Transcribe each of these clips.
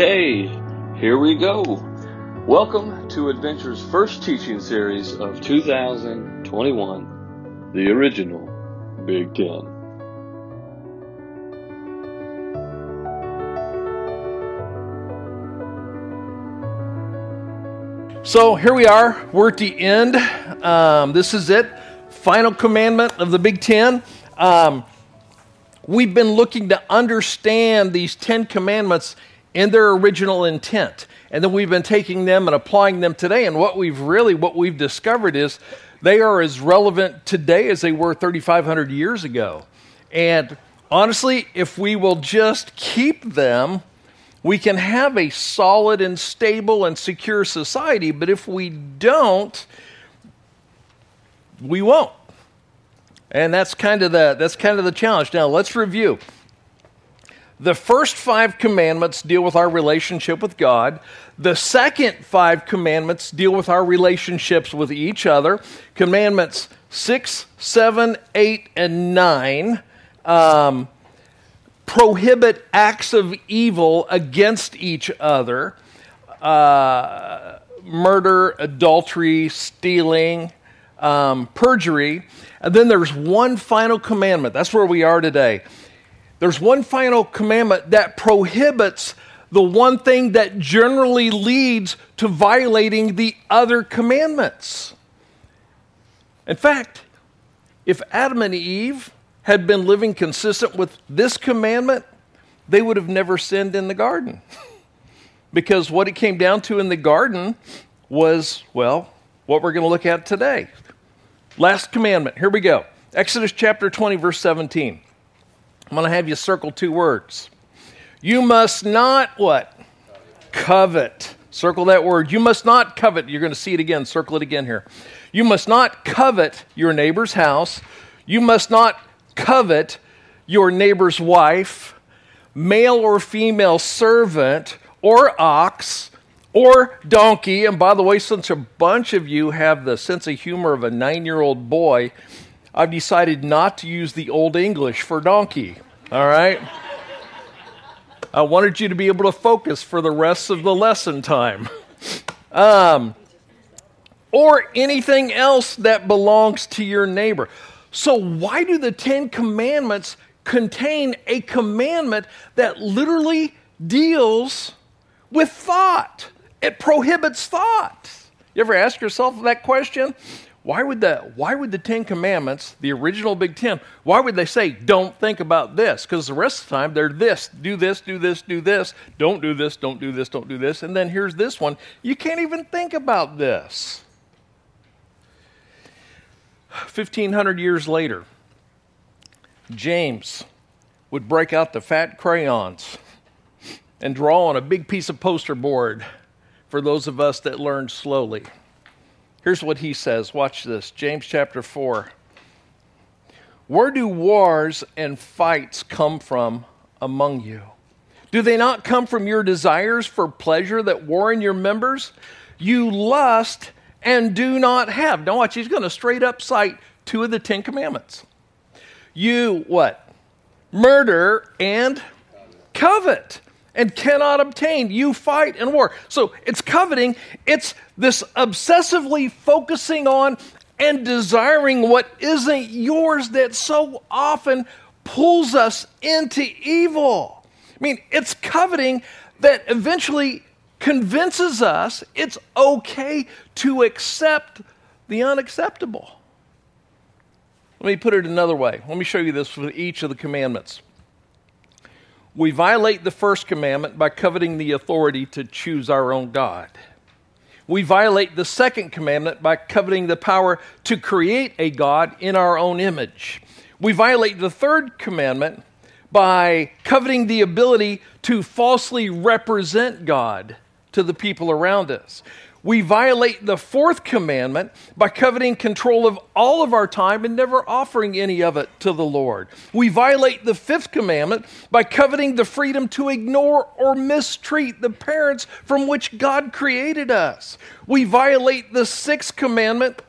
Okay, here we go. Welcome to Adventure's first teaching series of 2021, the original Big Ten. So here we are. We're at the end. Um, this is it. Final commandment of the Big Ten. Um, we've been looking to understand these Ten Commandments in their original intent. And then we've been taking them and applying them today. And what we've really, what we've discovered is they are as relevant today as they were 3,500 years ago. And honestly, if we will just keep them, we can have a solid and stable and secure society. But if we don't, we won't. And that's kind of the that's kind of the challenge. Now let's review. The first five commandments deal with our relationship with God. The second five commandments deal with our relationships with each other. Commandments six, seven, eight, and nine um, prohibit acts of evil against each other uh, murder, adultery, stealing, um, perjury. And then there's one final commandment. That's where we are today there's one final commandment that prohibits the one thing that generally leads to violating the other commandments. In fact, if Adam and Eve had been living consistent with this commandment, they would have never sinned in the garden. because what it came down to in the garden was, well, what we're going to look at today. Last commandment. Here we go. Exodus chapter 20, verse 17. I'm going to have you circle two words. You must not what? Covet. Circle that word. You must not covet. You're going to see it again. Circle it again here. You must not covet your neighbor's house. You must not covet your neighbor's wife, male or female servant, or ox, or donkey. And by the way, since a bunch of you have the sense of humor of a nine year old boy, I've decided not to use the Old English for donkey. All right? I wanted you to be able to focus for the rest of the lesson time. Um, or anything else that belongs to your neighbor. So, why do the Ten Commandments contain a commandment that literally deals with thought? It prohibits thought. You ever ask yourself that question? Why would the why would the Ten Commandments, the original Big Ten, why would they say don't think about this? Because the rest of the time they're this, do this, do this, do this, don't do this, don't do this, don't do this, and then here's this one. You can't even think about this. 1500 years later, James would break out the fat crayons and draw on a big piece of poster board for those of us that learned slowly. Here's what he says. Watch this James chapter 4. Where do wars and fights come from among you? Do they not come from your desires for pleasure that war in your members? You lust and do not have. Now, watch, he's going to straight up cite two of the Ten Commandments. You what? Murder and covet and cannot obtain. You fight in war. So it's coveting, it's this obsessively focusing on and desiring what isn't yours that so often pulls us into evil. I mean, it's coveting that eventually convinces us it's okay to accept the unacceptable. Let me put it another way. Let me show you this with each of the commandments. We violate the first commandment by coveting the authority to choose our own God. We violate the second commandment by coveting the power to create a God in our own image. We violate the third commandment by coveting the ability to falsely represent God to the people around us we violate the fourth commandment by coveting control of all of our time and never offering any of it to the Lord. We violate the fifth commandment by coveting the freedom to ignore or mistreat the parents from which God created us. We violate the sixth commandment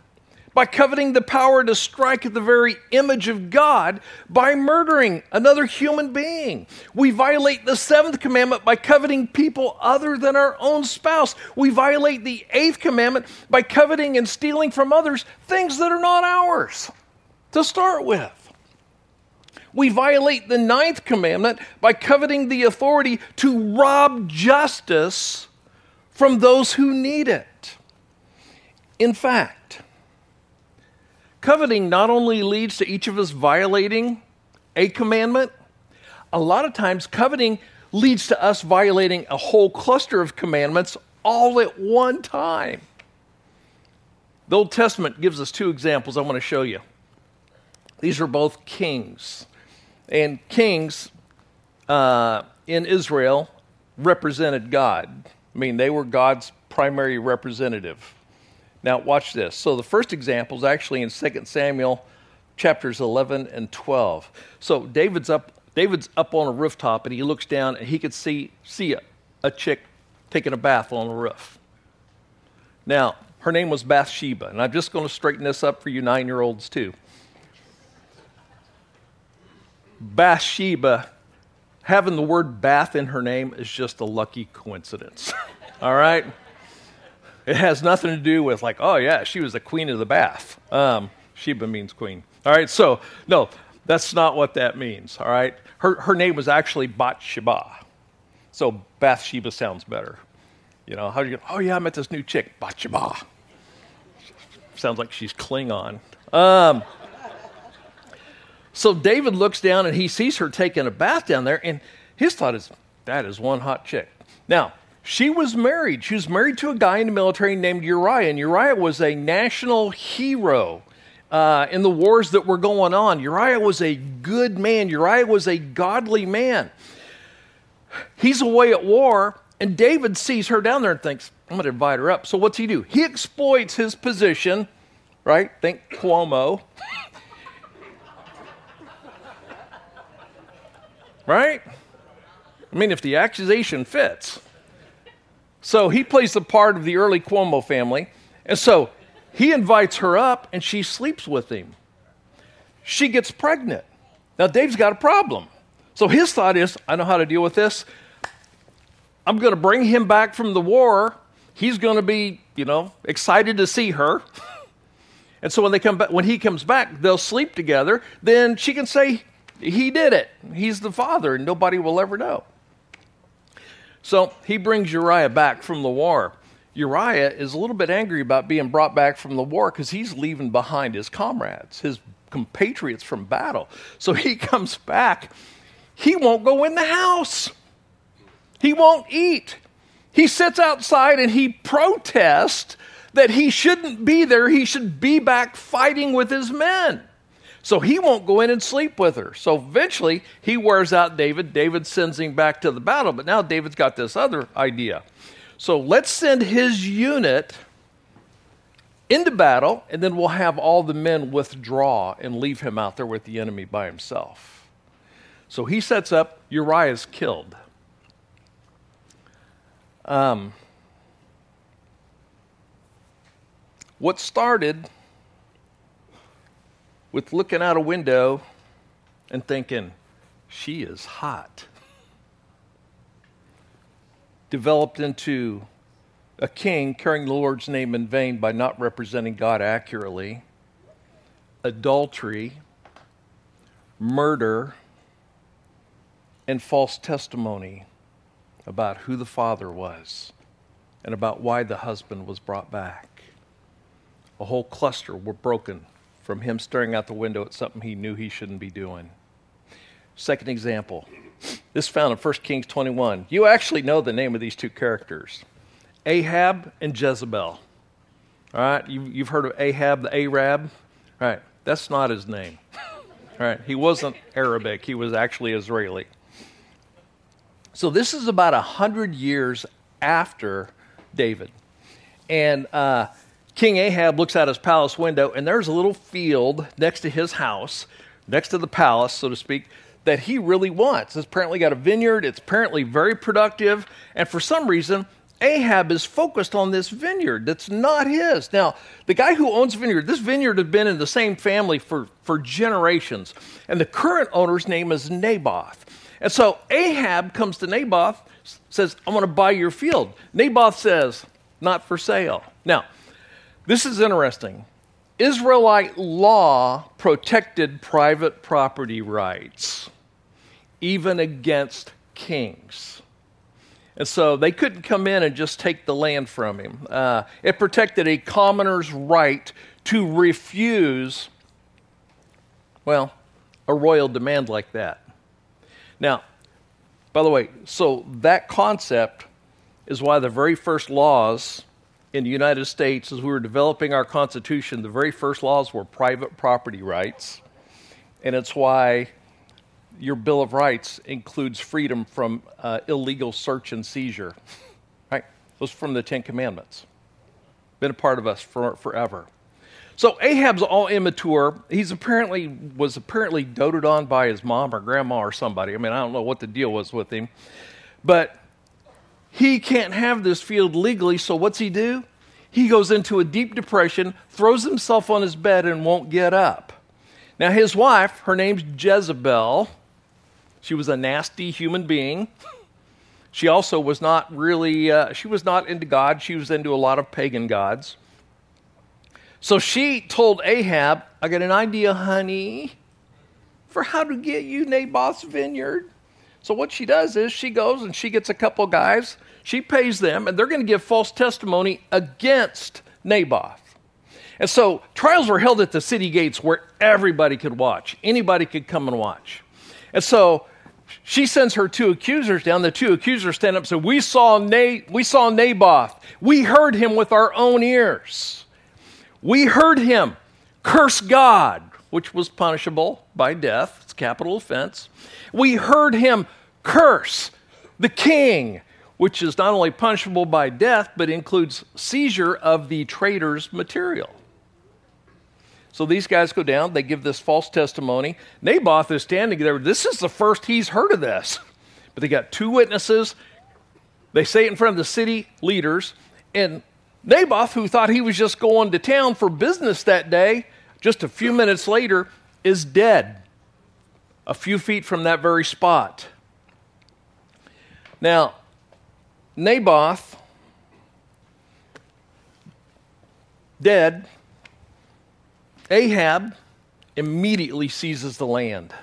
by coveting the power to strike at the very image of God by murdering another human being. We violate the seventh commandment by coveting people other than our own spouse. We violate the eighth commandment by coveting and stealing from others things that are not ours to start with. We violate the ninth commandment by coveting the authority to rob justice from those who need it. In fact, coveting not only leads to each of us violating a commandment, a lot of times coveting leads to us violating a whole cluster of commandments all at one time. The Old Testament gives us two examples I want to show you. These are both kings. And kings uh, in Israel represented God. I mean, they were God's primary representative. Now, watch this. So, the first example is actually in 2 Samuel chapters 11 and 12. So, David's up, David's up on a rooftop and he looks down and he could see, see a, a chick taking a bath on the roof. Now, her name was Bathsheba, and I'm just going to straighten this up for you nine year olds too. Bathsheba, having the word bath in her name is just a lucky coincidence. All right? It has nothing to do with, like, oh, yeah, she was the queen of the bath. Um, Sheba means queen. All right? So, no, that's not what that means. All right? Her, her name was actually Bathsheba. So, Bathsheba sounds better. You know, how do you oh, yeah, I met this new chick, Bathsheba. Sounds like she's Klingon. Um, so David looks down and he sees her taking a bath down there, and his thought is, that is one hot chick. Now, she was married. She was married to a guy in the military named Uriah, and Uriah was a national hero uh, in the wars that were going on. Uriah was a good man, Uriah was a godly man. He's away at war, and David sees her down there and thinks, I'm going to invite her up. So what's he do? He exploits his position, right? Think Cuomo. Right? I mean, if the accusation fits. So he plays the part of the early Cuomo family. And so he invites her up and she sleeps with him. She gets pregnant. Now, Dave's got a problem. So his thought is I know how to deal with this. I'm going to bring him back from the war. He's going to be, you know, excited to see her. And so when they come back, when he comes back, they'll sleep together. Then she can say, he did it. He's the father, and nobody will ever know. So he brings Uriah back from the war. Uriah is a little bit angry about being brought back from the war because he's leaving behind his comrades, his compatriots from battle. So he comes back. He won't go in the house, he won't eat. He sits outside and he protests that he shouldn't be there. He should be back fighting with his men. So he won't go in and sleep with her. So eventually he wears out David. David sends him back to the battle, but now David's got this other idea. So let's send his unit into battle, and then we'll have all the men withdraw and leave him out there with the enemy by himself. So he sets up, Uriah is killed. Um, what started with looking out a window and thinking, she is hot. Developed into a king carrying the Lord's name in vain by not representing God accurately, adultery, murder, and false testimony about who the father was and about why the husband was brought back. A whole cluster were broken from him staring out the window at something he knew he shouldn't be doing. Second example. This found in 1 Kings 21. You actually know the name of these two characters Ahab and Jezebel. All right, you, have heard of Ahab, the Arab? All right, that's not his name. All right, he wasn't Arabic, he was actually Israeli. So this is about a hundred years after David. And uh, King Ahab looks out his palace window, and there's a little field next to his house, next to the palace, so to speak, that he really wants. It's apparently got a vineyard, it's apparently very productive, and for some reason, Ahab is focused on this vineyard that's not his. Now, the guy who owns the vineyard, this vineyard had been in the same family for, for generations, and the current owner's name is Naboth. And so Ahab comes to Naboth, says, I want to buy your field. Naboth says, Not for sale. Now, this is interesting. Israelite law protected private property rights, even against kings. And so they couldn't come in and just take the land from him. Uh, it protected a commoner's right to refuse, well, a royal demand like that. Now, by the way, so that concept is why the very first laws in the United States, as we were developing our Constitution, the very first laws were private property rights. And it's why your Bill of Rights includes freedom from uh, illegal search and seizure. Right? Those from the Ten Commandments. Been a part of us for, forever. So Ahab's all immature. He's apparently was apparently doted on by his mom or grandma or somebody. I mean, I don't know what the deal was with him. But he can't have this field legally, so what's he do? He goes into a deep depression, throws himself on his bed, and won't get up. Now, his wife, her name's Jezebel. She was a nasty human being. She also was not really, uh, she was not into God. She was into a lot of pagan gods. So she told Ahab, I got an idea, honey, for how to get you Naboth's vineyard. So what she does is she goes and she gets a couple guys, she pays them, and they're going to give false testimony against Naboth. And so trials were held at the city gates where everybody could watch. Anybody could come and watch. And so she sends her two accusers down. The two accusers stand up and say, We saw, Na- we saw Naboth. We heard him with our own ears. We heard him curse God, which was punishable by death. Capital offense we heard him curse the king, which is not only punishable by death, but includes seizure of the traitor's material. So these guys go down, they give this false testimony. Naboth is standing there. This is the first he's heard of this. But they got two witnesses. They say it in front of the city leaders. And Naboth, who thought he was just going to town for business that day, just a few minutes later, is dead a few feet from that very spot. Now, Naboth, dead, Ahab immediately seizes the land,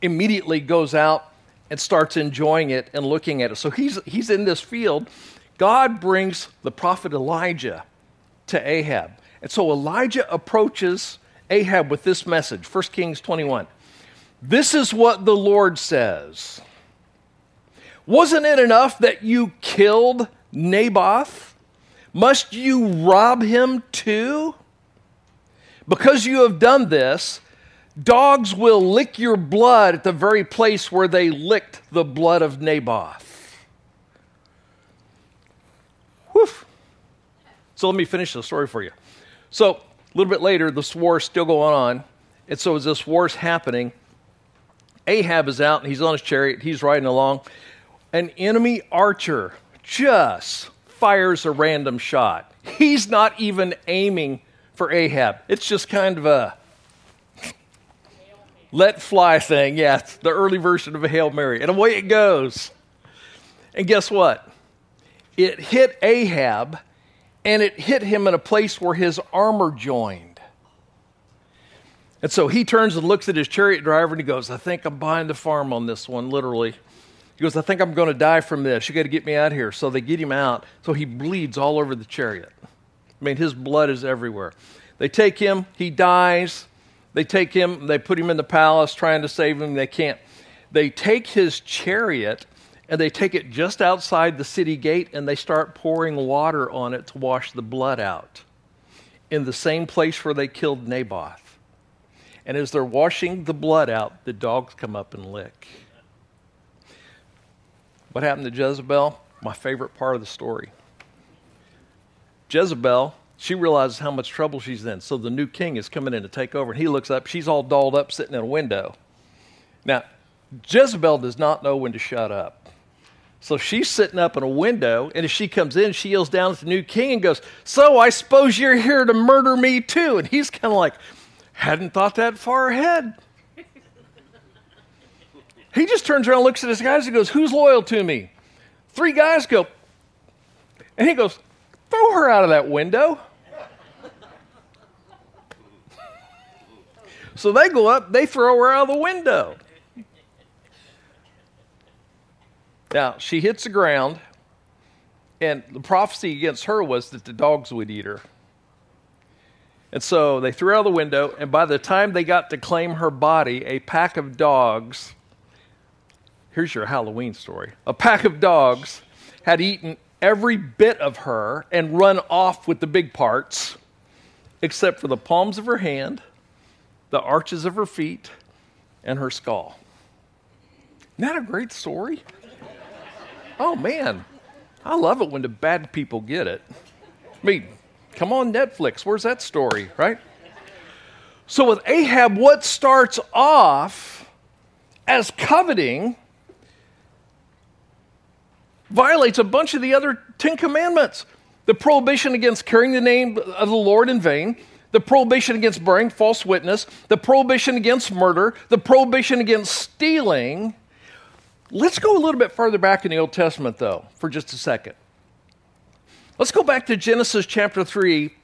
immediately goes out and starts enjoying it and looking at it. So he's, he's in this field. God brings the prophet Elijah to Ahab. And so Elijah approaches Ahab with this message 1 Kings 21. This is what the Lord says. Wasn't it enough that you killed Naboth? Must you rob him too? Because you have done this, dogs will lick your blood at the very place where they licked the blood of Naboth. Whew. So let me finish the story for you. So a little bit later, this war is still going on. And so as this war is happening, Ahab is out and he's on his chariot, he's riding along. An enemy archer just fires a random shot. He's not even aiming for Ahab. It's just kind of a let fly thing. Yeah, it's the early version of a Hail Mary. And away it goes. And guess what? It hit Ahab and it hit him in a place where his armor joined. And so he turns and looks at his chariot driver and he goes, I think I'm buying the farm on this one, literally. He goes, I think I'm going to die from this. You got to get me out here. So they get him out. So he bleeds all over the chariot. I mean, his blood is everywhere. They take him, he dies. They take him, they put him in the palace trying to save him. They can't. They take his chariot and they take it just outside the city gate and they start pouring water on it to wash the blood out in the same place where they killed Naboth. And as they're washing the blood out, the dogs come up and lick. What happened to Jezebel? My favorite part of the story. Jezebel, she realizes how much trouble she's in. So the new king is coming in to take over. And he looks up. She's all dolled up, sitting in a window. Now, Jezebel does not know when to shut up. So she's sitting up in a window, and as she comes in, she yells down at the new king and goes, So I suppose you're here to murder me too. And he's kind of like, Hadn't thought that far ahead. he just turns around, looks at his guys, and goes, Who's loyal to me? Three guys go, and he goes, Throw her out of that window. so they go up, they throw her out of the window. Now, she hits the ground, and the prophecy against her was that the dogs would eat her. And so they threw her out the window, and by the time they got to claim her body, a pack of dogs here's your Halloween story a pack of dogs had eaten every bit of her and run off with the big parts, except for the palms of her hand, the arches of her feet, and her skull. Isn't that a great story? Oh man, I love it when the bad people get it. I mean, come on, Netflix, where's that story, right? So with Ahab, what starts off as coveting violates a bunch of the other Ten Commandments. The prohibition against carrying the name of the Lord in vain, the prohibition against bearing false witness, the prohibition against murder, the prohibition against stealing, Let's go a little bit further back in the Old Testament, though, for just a second. Let's go back to Genesis chapter 3,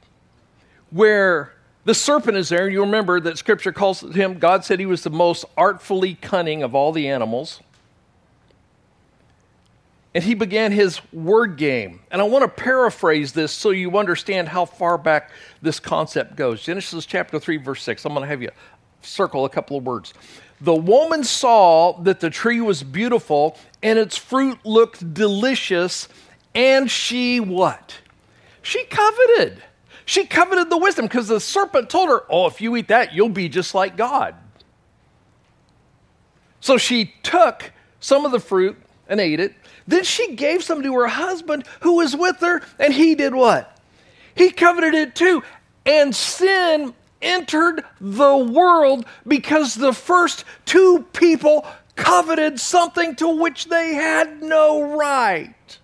where the serpent is there. You remember that scripture calls him, God said he was the most artfully cunning of all the animals. And he began his word game. And I want to paraphrase this so you understand how far back this concept goes. Genesis chapter 3, verse 6. I'm going to have you circle a couple of words. The woman saw that the tree was beautiful and its fruit looked delicious, and she what? She coveted. She coveted the wisdom because the serpent told her, Oh, if you eat that, you'll be just like God. So she took some of the fruit and ate it. Then she gave some to her husband who was with her, and he did what? He coveted it too. And sin entered the world because the first two people coveted something to which they had no right.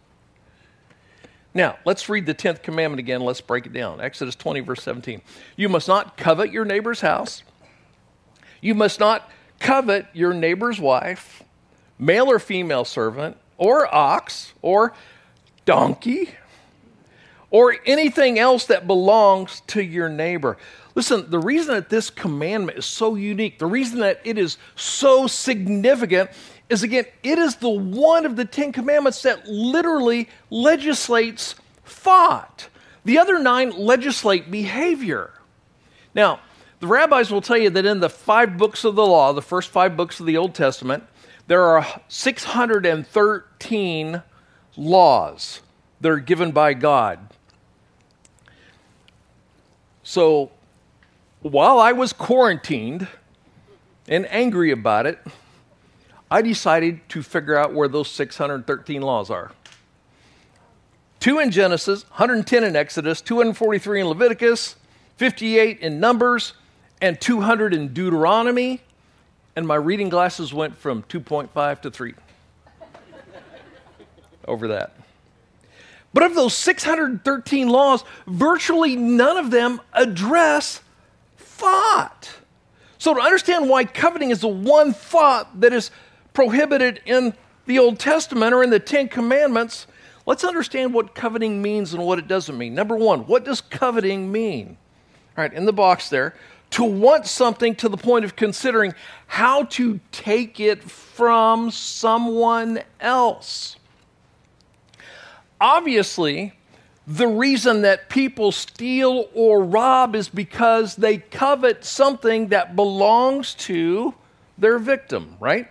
Now, let's read the 10th commandment again. Let's break it down. Exodus 20, verse 17. You must not covet your neighbor's house. You must not covet your neighbor's wife, male or female servant, or ox, or donkey, or anything else that belongs to your neighbor. Listen, the reason that this commandment is so unique, the reason that it is so significant is again, it is the one of the Ten Commandments that literally legislates thought. The other nine legislate behavior. Now, the rabbis will tell you that in the five books of the law, the first five books of the Old Testament, there are 613 laws that are given by God. So while I was quarantined and angry about it, I decided to figure out where those 613 laws are. Two in Genesis, 110 in Exodus, 243 in Leviticus, 58 in Numbers, and 200 in Deuteronomy. And my reading glasses went from 2.5 to 3 over that. But of those 613 laws, virtually none of them address thought. So, to understand why coveting is the one thought that is prohibited in the Old Testament or in the Ten Commandments, let's understand what coveting means and what it doesn't mean. Number one, what does coveting mean? All right, in the box there, to want something to the point of considering how to take it from someone else. Obviously, the reason that people steal or rob is because they covet something that belongs to their victim, right?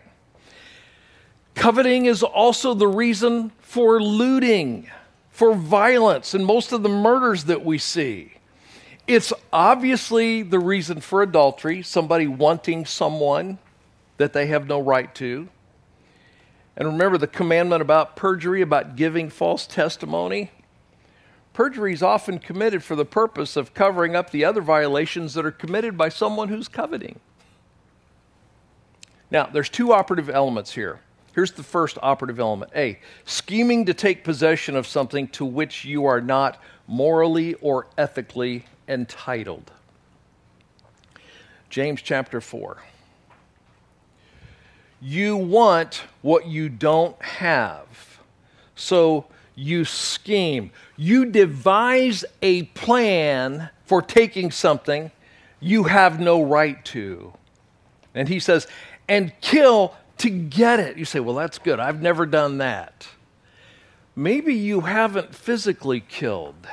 Coveting is also the reason for looting, for violence, and most of the murders that we see. It's obviously the reason for adultery, somebody wanting someone that they have no right to. And remember the commandment about perjury, about giving false testimony? Perjury is often committed for the purpose of covering up the other violations that are committed by someone who's coveting. Now, there's two operative elements here. Here's the first operative element A, scheming to take possession of something to which you are not morally or ethically entitled. James chapter 4. You want what you don't have. So you scheme. You devise a plan for taking something you have no right to. And he says, and kill to get it. You say, well, that's good. I've never done that. Maybe you haven't physically killed,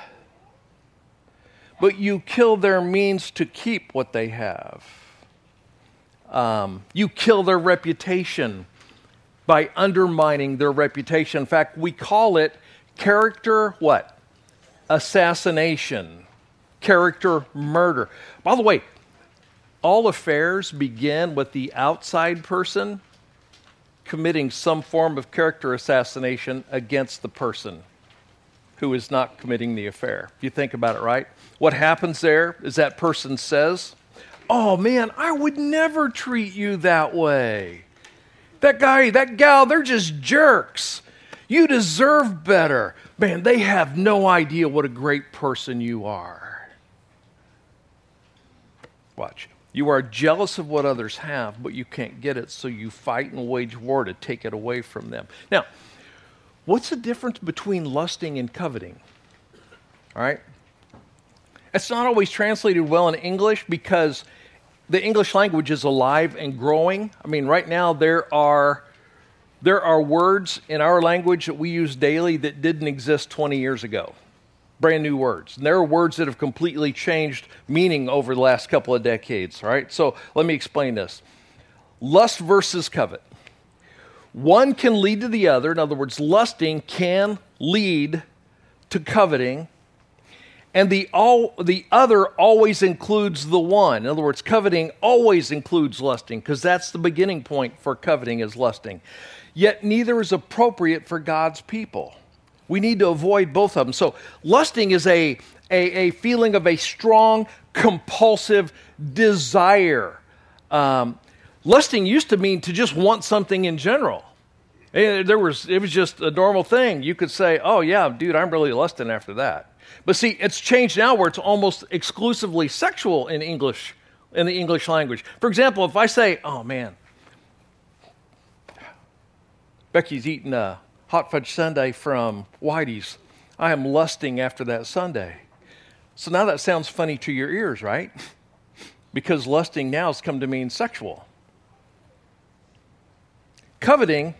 but you kill their means to keep what they have. Um, you kill their reputation by undermining their reputation. In fact, we call it character what? Assassination, character murder. By the way, all affairs begin with the outside person committing some form of character assassination against the person who is not committing the affair. You think about it, right? What happens there is that person says, Oh man, I would never treat you that way. That guy, that gal, they're just jerks. You deserve better. Man, they have no idea what a great person you are. Watch. You are jealous of what others have, but you can't get it, so you fight and wage war to take it away from them. Now, what's the difference between lusting and coveting? All right? It's not always translated well in English because the English language is alive and growing. I mean, right now there are there are words in our language that we use daily that didn't exist 20 years ago brand new words. And there are words that have completely changed meaning over the last couple of decades, right? So let me explain this lust versus covet. One can lead to the other. In other words, lusting can lead to coveting. And the, all, the other always includes the one. In other words, coveting always includes lusting because that's the beginning point for coveting is lusting. Yet neither is appropriate for God's people. We need to avoid both of them. So, lusting is a, a, a feeling of a strong, compulsive desire. Um, lusting used to mean to just want something in general. Eh, there was, it was just a normal thing. You could say, oh, yeah, dude, I'm really lusting after that. But see, it's changed now where it's almost exclusively sexual in English, in the English language. For example, if I say, oh, man, Becky's eating a hot fudge sundae from Whitey's. I am lusting after that sundae. So now that sounds funny to your ears, right? because lusting now has come to mean sexual. Coveting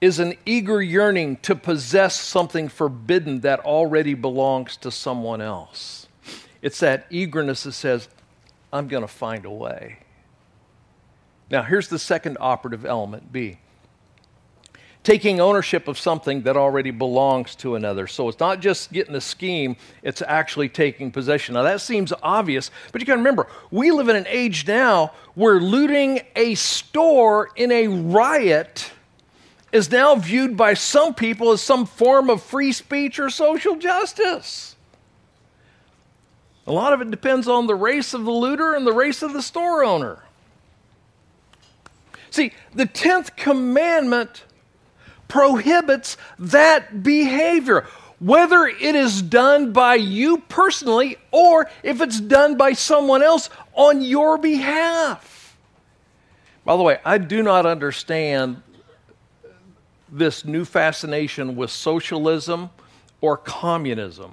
is an eager yearning to possess something forbidden that already belongs to someone else. It's that eagerness that says, I'm going to find a way. Now, here's the second operative element B taking ownership of something that already belongs to another. So it's not just getting a scheme, it's actually taking possession. Now that seems obvious, but you got to remember, we live in an age now where looting a store in a riot is now viewed by some people as some form of free speech or social justice. A lot of it depends on the race of the looter and the race of the store owner. See, the 10th commandment prohibits that behavior, whether it is done by you personally or if it's done by someone else on your behalf. By the way, I do not understand this new fascination with socialism or communism.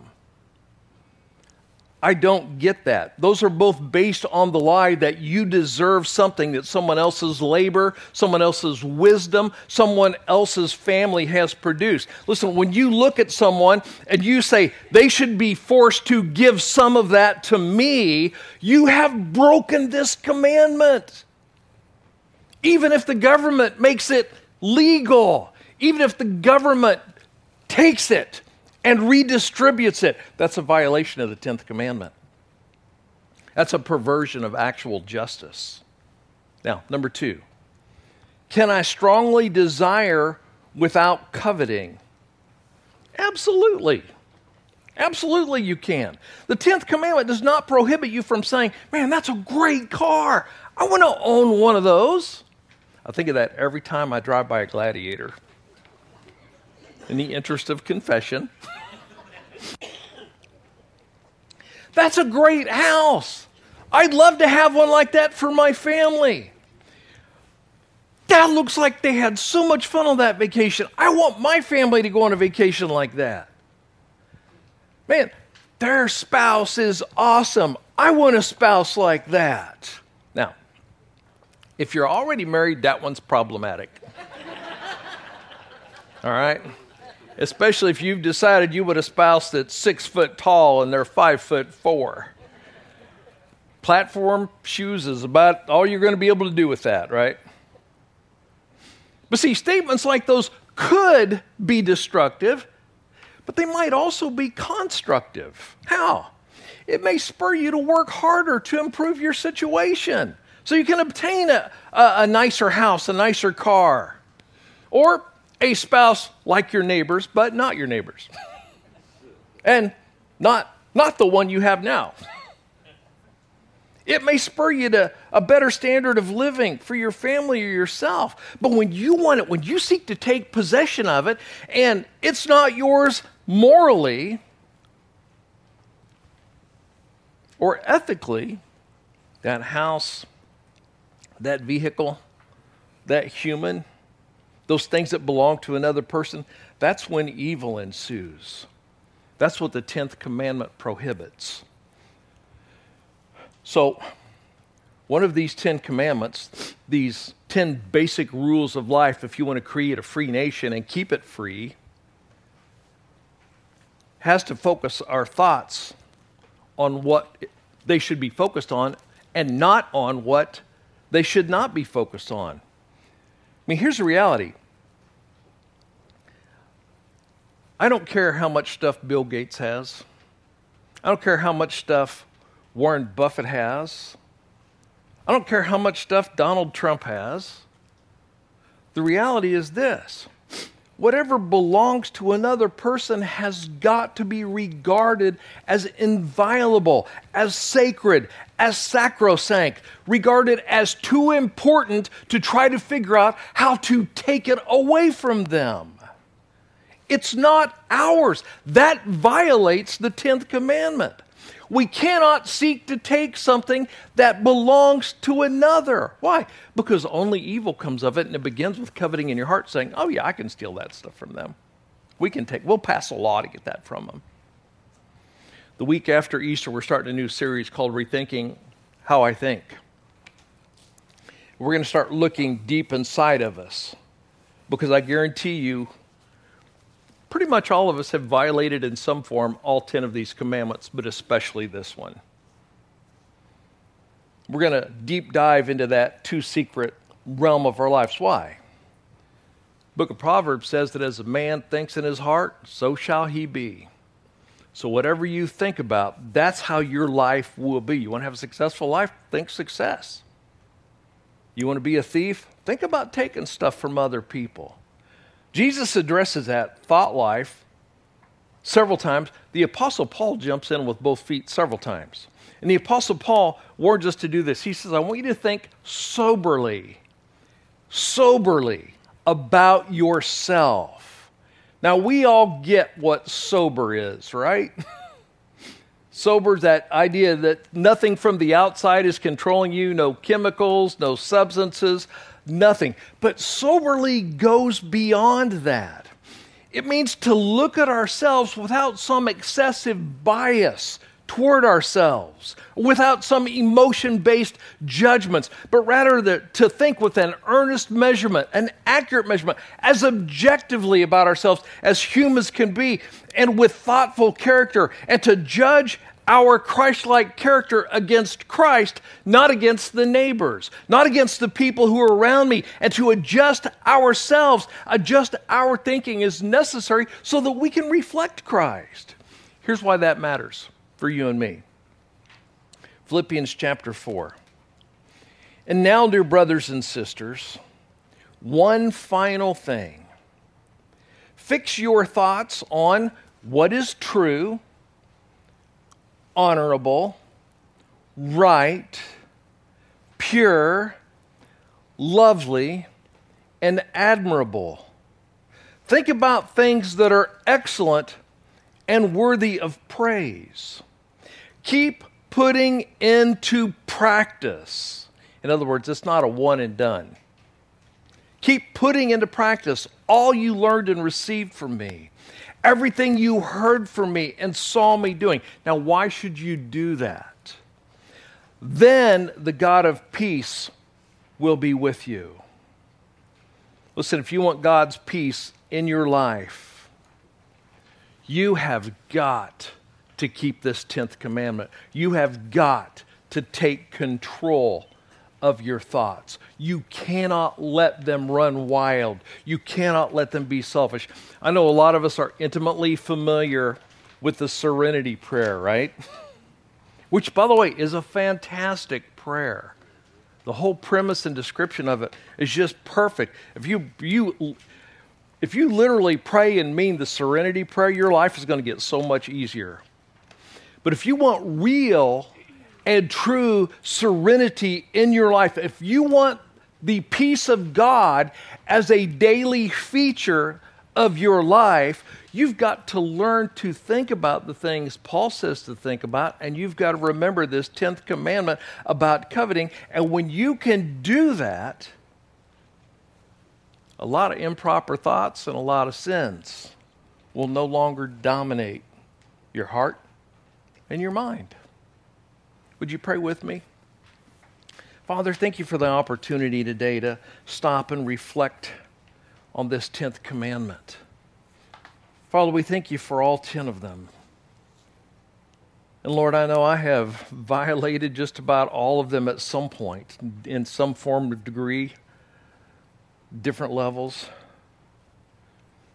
I don't get that. Those are both based on the lie that you deserve something that someone else's labor, someone else's wisdom, someone else's family has produced. Listen, when you look at someone and you say they should be forced to give some of that to me, you have broken this commandment. Even if the government makes it legal, even if the government takes it and redistributes it. That's a violation of the 10th commandment. That's a perversion of actual justice. Now, number two, can I strongly desire without coveting? Absolutely. Absolutely, you can. The 10th commandment does not prohibit you from saying, Man, that's a great car. I want to own one of those. I think of that every time I drive by a gladiator. In the interest of confession, that's a great house. I'd love to have one like that for my family. That looks like they had so much fun on that vacation. I want my family to go on a vacation like that. Man, their spouse is awesome. I want a spouse like that. Now, if you're already married, that one's problematic. All right? Especially if you've decided you would a spouse that's six foot tall and they're five foot four. Platform shoes is about all you're going to be able to do with that, right? But see, statements like those could be destructive, but they might also be constructive. How? It may spur you to work harder to improve your situation so you can obtain a, a, a nicer house, a nicer car, or a spouse like your neighbors, but not your neighbors. and not, not the one you have now. It may spur you to a better standard of living for your family or yourself. But when you want it, when you seek to take possession of it, and it's not yours morally or ethically, that house, that vehicle, that human, those things that belong to another person, that's when evil ensues. That's what the 10th commandment prohibits. So, one of these 10 commandments, these 10 basic rules of life, if you want to create a free nation and keep it free, has to focus our thoughts on what they should be focused on and not on what they should not be focused on. I mean, here's the reality I don't care how much stuff Bill Gates has, I don't care how much stuff Warren Buffett has. I don't care how much stuff Donald Trump has. The reality is this whatever belongs to another person has got to be regarded as inviolable, as sacred, as sacrosanct, regarded as too important to try to figure out how to take it away from them. It's not ours. That violates the 10th commandment. We cannot seek to take something that belongs to another. Why? Because only evil comes of it, and it begins with coveting in your heart, saying, Oh, yeah, I can steal that stuff from them. We can take, we'll pass a law to get that from them. The week after Easter, we're starting a new series called Rethinking How I Think. We're going to start looking deep inside of us because I guarantee you pretty much all of us have violated in some form all 10 of these commandments, but especially this one. We're going to deep dive into that too secret realm of our lives. Why? Book of Proverbs says that as a man thinks in his heart, so shall he be. So, whatever you think about, that's how your life will be. You want to have a successful life? Think success. You want to be a thief? Think about taking stuff from other people. Jesus addresses that thought life several times. The Apostle Paul jumps in with both feet several times. And the Apostle Paul warns us to do this. He says, I want you to think soberly, soberly about yourself. Now, we all get what sober is, right? sober is that idea that nothing from the outside is controlling you, no chemicals, no substances, nothing. But soberly goes beyond that. It means to look at ourselves without some excessive bias toward ourselves, without some emotion based judgments, but rather the, to think with an earnest measurement, an accurate measurement, as objectively about ourselves as humans can be, and with thoughtful character, and to judge our Christ like character against Christ, not against the neighbors, not against the people who are around me, and to adjust ourselves, adjust our thinking is necessary so that we can reflect Christ. Here's why that matters for you and me Philippians chapter 4. And now, dear brothers and sisters, one final thing. Fix your thoughts on what is true honorable, right, pure, lovely, and admirable. Think about things that are excellent and worthy of praise. Keep putting into practice. In other words, it's not a one and done. Keep putting into practice all you learned and received from me, everything you heard from me and saw me doing. Now, why should you do that? Then the God of peace will be with you. Listen, if you want God's peace in your life, you have got to keep this 10th commandment. You have got to take control of your thoughts. You cannot let them run wild. You cannot let them be selfish. I know a lot of us are intimately familiar with the serenity prayer, right? Which, by the way, is a fantastic prayer. The whole premise and description of it is just perfect. If you, you, if you literally pray and mean the serenity prayer, your life is going to get so much easier. But if you want real and true serenity in your life, if you want the peace of God as a daily feature of your life, you've got to learn to think about the things Paul says to think about, and you've got to remember this 10th commandment about coveting. And when you can do that, a lot of improper thoughts and a lot of sins will no longer dominate your heart and your mind. Would you pray with me? Father, thank you for the opportunity today to stop and reflect on this 10th commandment. Father, we thank you for all 10 of them. And Lord, I know I have violated just about all of them at some point, in some form or degree, different levels.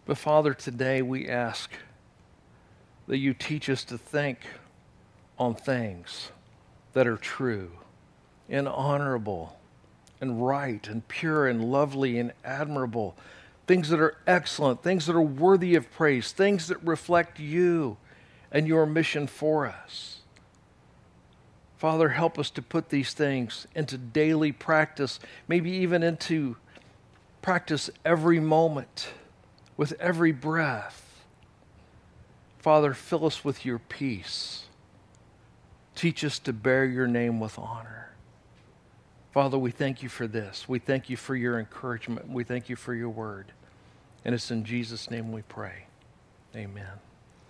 But Father, today we ask that you teach us to think on things that are true and honorable and right and pure and lovely and admirable, things that are excellent, things that are worthy of praise, things that reflect you and your mission for us. Father, help us to put these things into daily practice, maybe even into practice every moment, with every breath. Father, fill us with your peace. Teach us to bear your name with honor. Father, we thank you for this. We thank you for your encouragement. We thank you for your word. And it's in Jesus' name we pray. Amen.